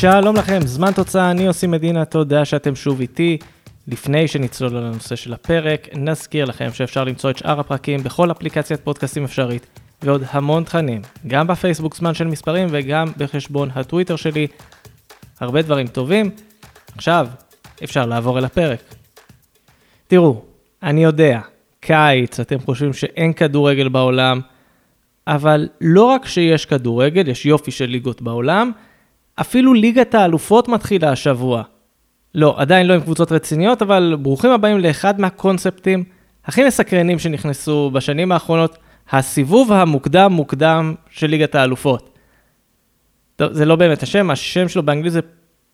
שלום לכם, זמן תוצאה, אני עושים מדינה, תודה שאתם שוב איתי. לפני שנצלול על הנושא של הפרק, נזכיר לכם שאפשר למצוא את שאר הפרקים בכל אפליקציית פודקאסטים אפשרית, ועוד המון תכנים, גם בפייסבוק זמן של מספרים וגם בחשבון הטוויטר שלי. הרבה דברים טובים. עכשיו, אפשר לעבור אל הפרק. תראו, אני יודע, קיץ, אתם חושבים שאין כדורגל בעולם, אבל לא רק שיש כדורגל, יש יופי של ליגות בעולם, אפילו ליגת האלופות מתחילה השבוע. לא, עדיין לא עם קבוצות רציניות, אבל ברוכים הבאים לאחד מהקונספטים הכי מסקרנים שנכנסו בשנים האחרונות, הסיבוב המוקדם מוקדם של ליגת האלופות. טוב, זה לא באמת השם, השם שלו באנגלית זה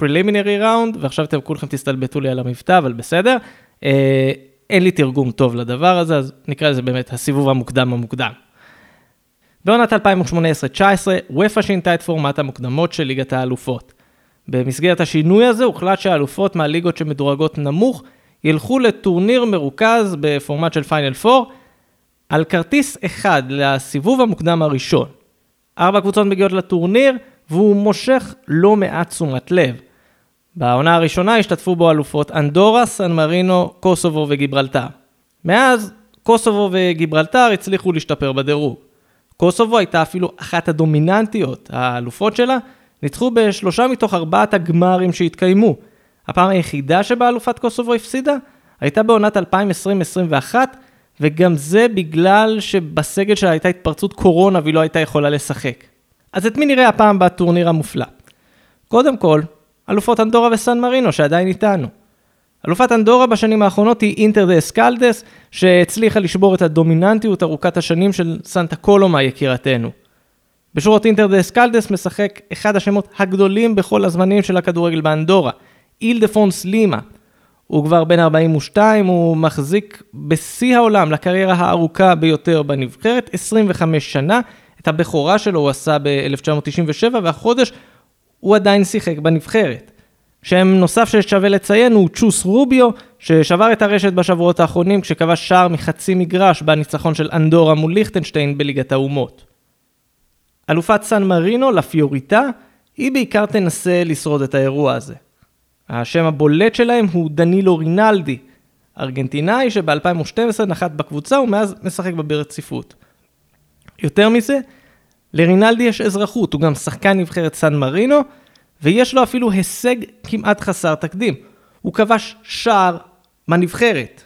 Preliminary Round, ועכשיו אתם כולכם תסתלבטו לי על המבטא, אבל בסדר. אה, אין לי תרגום טוב לדבר הזה, אז נקרא לזה באמת הסיבוב המוקדם המוקדם. בעונת 2018-2019, וופא שינתה את פורמט המוקדמות של ליגת האלופות. במסגרת השינוי הזה הוחלט שהאלופות מהליגות שמדורגות נמוך ילכו לטורניר מרוכז בפורמט של פיינל 4 על כרטיס אחד לסיבוב המוקדם הראשון. ארבע קבוצות מגיעות לטורניר והוא מושך לא מעט תשומת לב. בעונה הראשונה השתתפו בו אלופות אנדורה, סן מרינו, קוסובו וגיברלטר. מאז, קוסובו וגיברלטר הצליחו להשתפר בדירוג. קוסובו הייתה אפילו אחת הדומיננטיות, האלופות שלה ניצחו בשלושה מתוך ארבעת הגמרים שהתקיימו. הפעם היחידה שבה אלופת קוסובו הפסידה הייתה בעונת 2020-2021, וגם זה בגלל שבסגל שלה הייתה התפרצות קורונה והיא לא הייתה יכולה לשחק. אז את מי נראה הפעם בטורניר המופלא? קודם כל, אלופות אנדורה וסן מרינו שעדיין איתנו. אלופת אנדורה בשנים האחרונות היא אינטר דה אסקלדס, שהצליחה לשבור את הדומיננטיות ארוכת השנים של סנטה קולומה יקירתנו. בשורות אינטר דה אסקלדס משחק אחד השמות הגדולים בכל הזמנים של הכדורגל באנדורה, אילדפונס לימה. הוא כבר בן 42, הוא מחזיק בשיא העולם לקריירה הארוכה ביותר בנבחרת, 25 שנה. את הבכורה שלו הוא עשה ב-1997, והחודש הוא עדיין שיחק בנבחרת. שם נוסף ששווה לציין הוא צ'וס רוביו, ששבר את הרשת בשבועות האחרונים כשכבש שער מחצי מגרש בניצחון של אנדורה מול ליכטנשטיין בליגת האומות. אלופת סן מרינו, לפיוריטה, היא בעיקר תנסה לשרוד את האירוע הזה. השם הבולט שלהם הוא דנילו רינלדי, ארגנטינאי שב-2012 נחת בקבוצה ומאז משחק בה ברציפות. יותר מזה, לרינלדי יש אזרחות, הוא גם שחקן נבחרת סן מרינו, ויש לו אפילו הישג כמעט חסר תקדים. הוא כבש שער בנבחרת.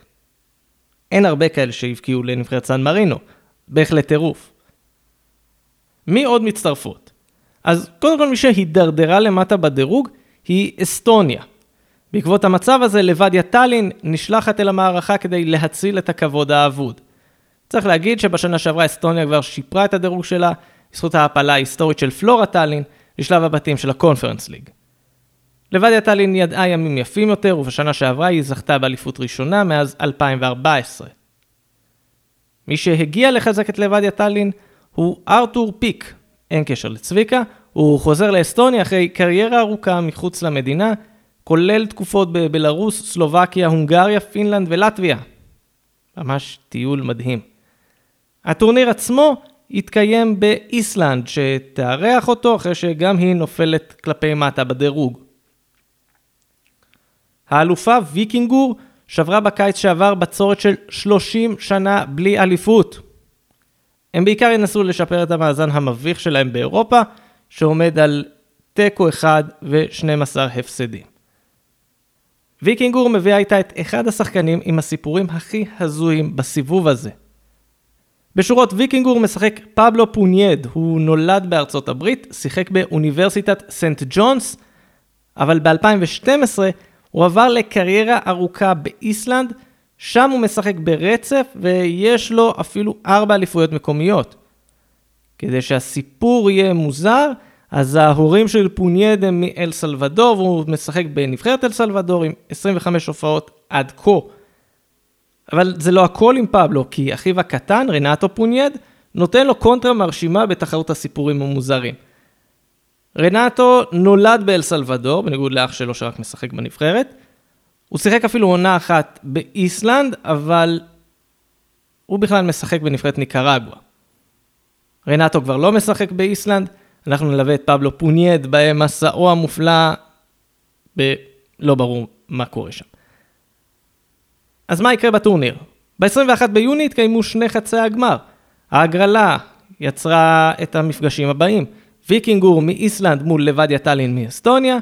אין הרבה כאלה שהבקיעו לנבחרת סן מרינו, בהחלט טירוף. מי עוד מצטרפות? אז קודם כל מי שהידרדרה למטה בדירוג היא אסטוניה. בעקבות המצב הזה, לבדיה טאלין נשלחת אל המערכה כדי להציל את הכבוד האבוד. צריך להגיד שבשנה שעברה אסטוניה כבר שיפרה את הדירוג שלה, בזכות ההעפלה ההיסטורית של פלורה טאלין לשלב הבתים של הקונפרנס ליג. לבדיה טאלין ידעה ימים יפים יותר, ובשנה שעברה היא זכתה באליפות ראשונה מאז 2014. מי שהגיע לחזק את לבדיה טאלין הוא ארתור פיק, אין קשר לצביקה, הוא חוזר לאסטוניה אחרי קריירה ארוכה מחוץ למדינה, כולל תקופות בבלארוס, סלובקיה, הונגריה, פינלנד ולטביה. ממש טיול מדהים. הטורניר עצמו יתקיים באיסלנד, שתארח אותו אחרי שגם היא נופלת כלפי מטה בדירוג. האלופה ויקינגור שברה בקיץ שעבר בצורת של 30 שנה בלי אליפות. הם בעיקר ינסו לשפר את המאזן המביך שלהם באירופה, שעומד על תיקו אחד ו-12 הפסדים. ויקינגור מביאה איתה את אחד השחקנים עם הסיפורים הכי הזויים בסיבוב הזה. בשורות ויקינגור משחק פבלו פונייד, הוא נולד בארצות הברית, שיחק באוניברסיטת סנט ג'ונס, אבל ב-2012 הוא עבר לקריירה ארוכה באיסלנד, שם הוא משחק ברצף ויש לו אפילו ארבע אליפויות מקומיות. כדי שהסיפור יהיה מוזר, אז ההורים של פונייד הם מאל סלבדור והוא משחק בנבחרת אל סלבדור עם 25 הופעות עד כה. אבל זה לא הכל עם פבלו, כי אחיו הקטן, רנטו פונייד, נותן לו קונטרה מרשימה בתחרות הסיפורים המוזרים. רנטו נולד באל סלבדור, בניגוד לאח שלו שרק משחק בנבחרת. הוא שיחק אפילו עונה אחת באיסלנד, אבל הוא בכלל משחק בנבחרת ניקרגואה. רנטו כבר לא משחק באיסלנד, אנחנו נלווה את פבלו פונייד במסעו המופלא, ב... לא ברור מה קורה שם. אז מה יקרה בטורניר? ב-21 ביוני התקיימו שני חצי הגמר. ההגרלה יצרה את המפגשים הבאים, ויקינגור מאיסלנד מול לבדיה טאלין מאסטוניה,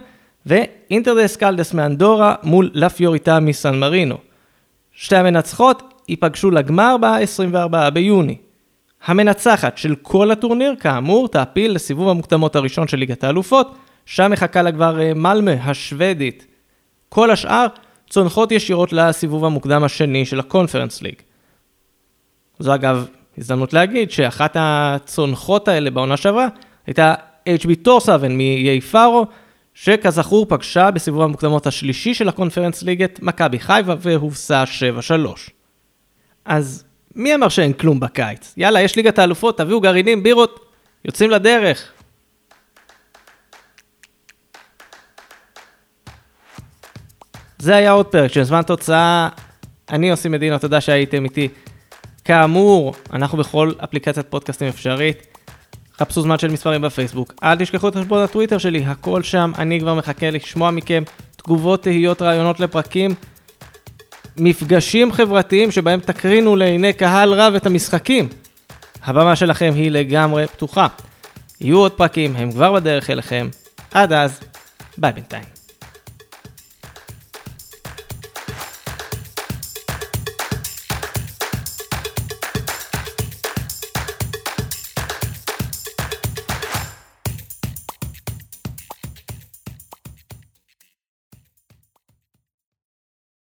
ואינטר דה אסקלדס מאנדורה מול לה פיוריטה מסן מרינו. שתי המנצחות ייפגשו לגמר ב-24 ביוני. המנצחת של כל הטורניר, כאמור, תעפיל לסיבוב המוקדמות הראשון של ליגת האלופות, שם מחכה לה כבר אה, מאלמו השוודית. כל השאר צונחות ישירות לסיבוב המוקדם השני של הקונפרנס ליג. זו אגב הזדמנות להגיד שאחת הצונחות האלה בעונה שעברה הייתה HB טורסהאבן מאיי פארו, שכזכור פגשה בסיבוב המוקדמות השלישי של הקונפרנס ליג את מכבי חיפה והובסה 7-3. אז מי אמר שאין כלום בקיץ? יאללה, יש ליגת האלופות, תביאו גרעינים, בירות, יוצאים לדרך. זה היה עוד פרק של זמן תוצאה. אני עושים מדינה, תודה שהייתם איתי. כאמור, אנחנו בכל אפליקציית פודקאסטים אפשרית. חפשו זמן של מספרים בפייסבוק. אל תשכחו את חשבון הטוויטר שלי, הכל שם, אני כבר מחכה לשמוע מכם תגובות, תהיות, רעיונות לפרקים. מפגשים חברתיים שבהם תקרינו לעיני קהל רב את המשחקים. הבמה שלכם היא לגמרי פתוחה. יהיו עוד פרקים, הם כבר בדרך אליכם. עד אז, ביי בינתיים.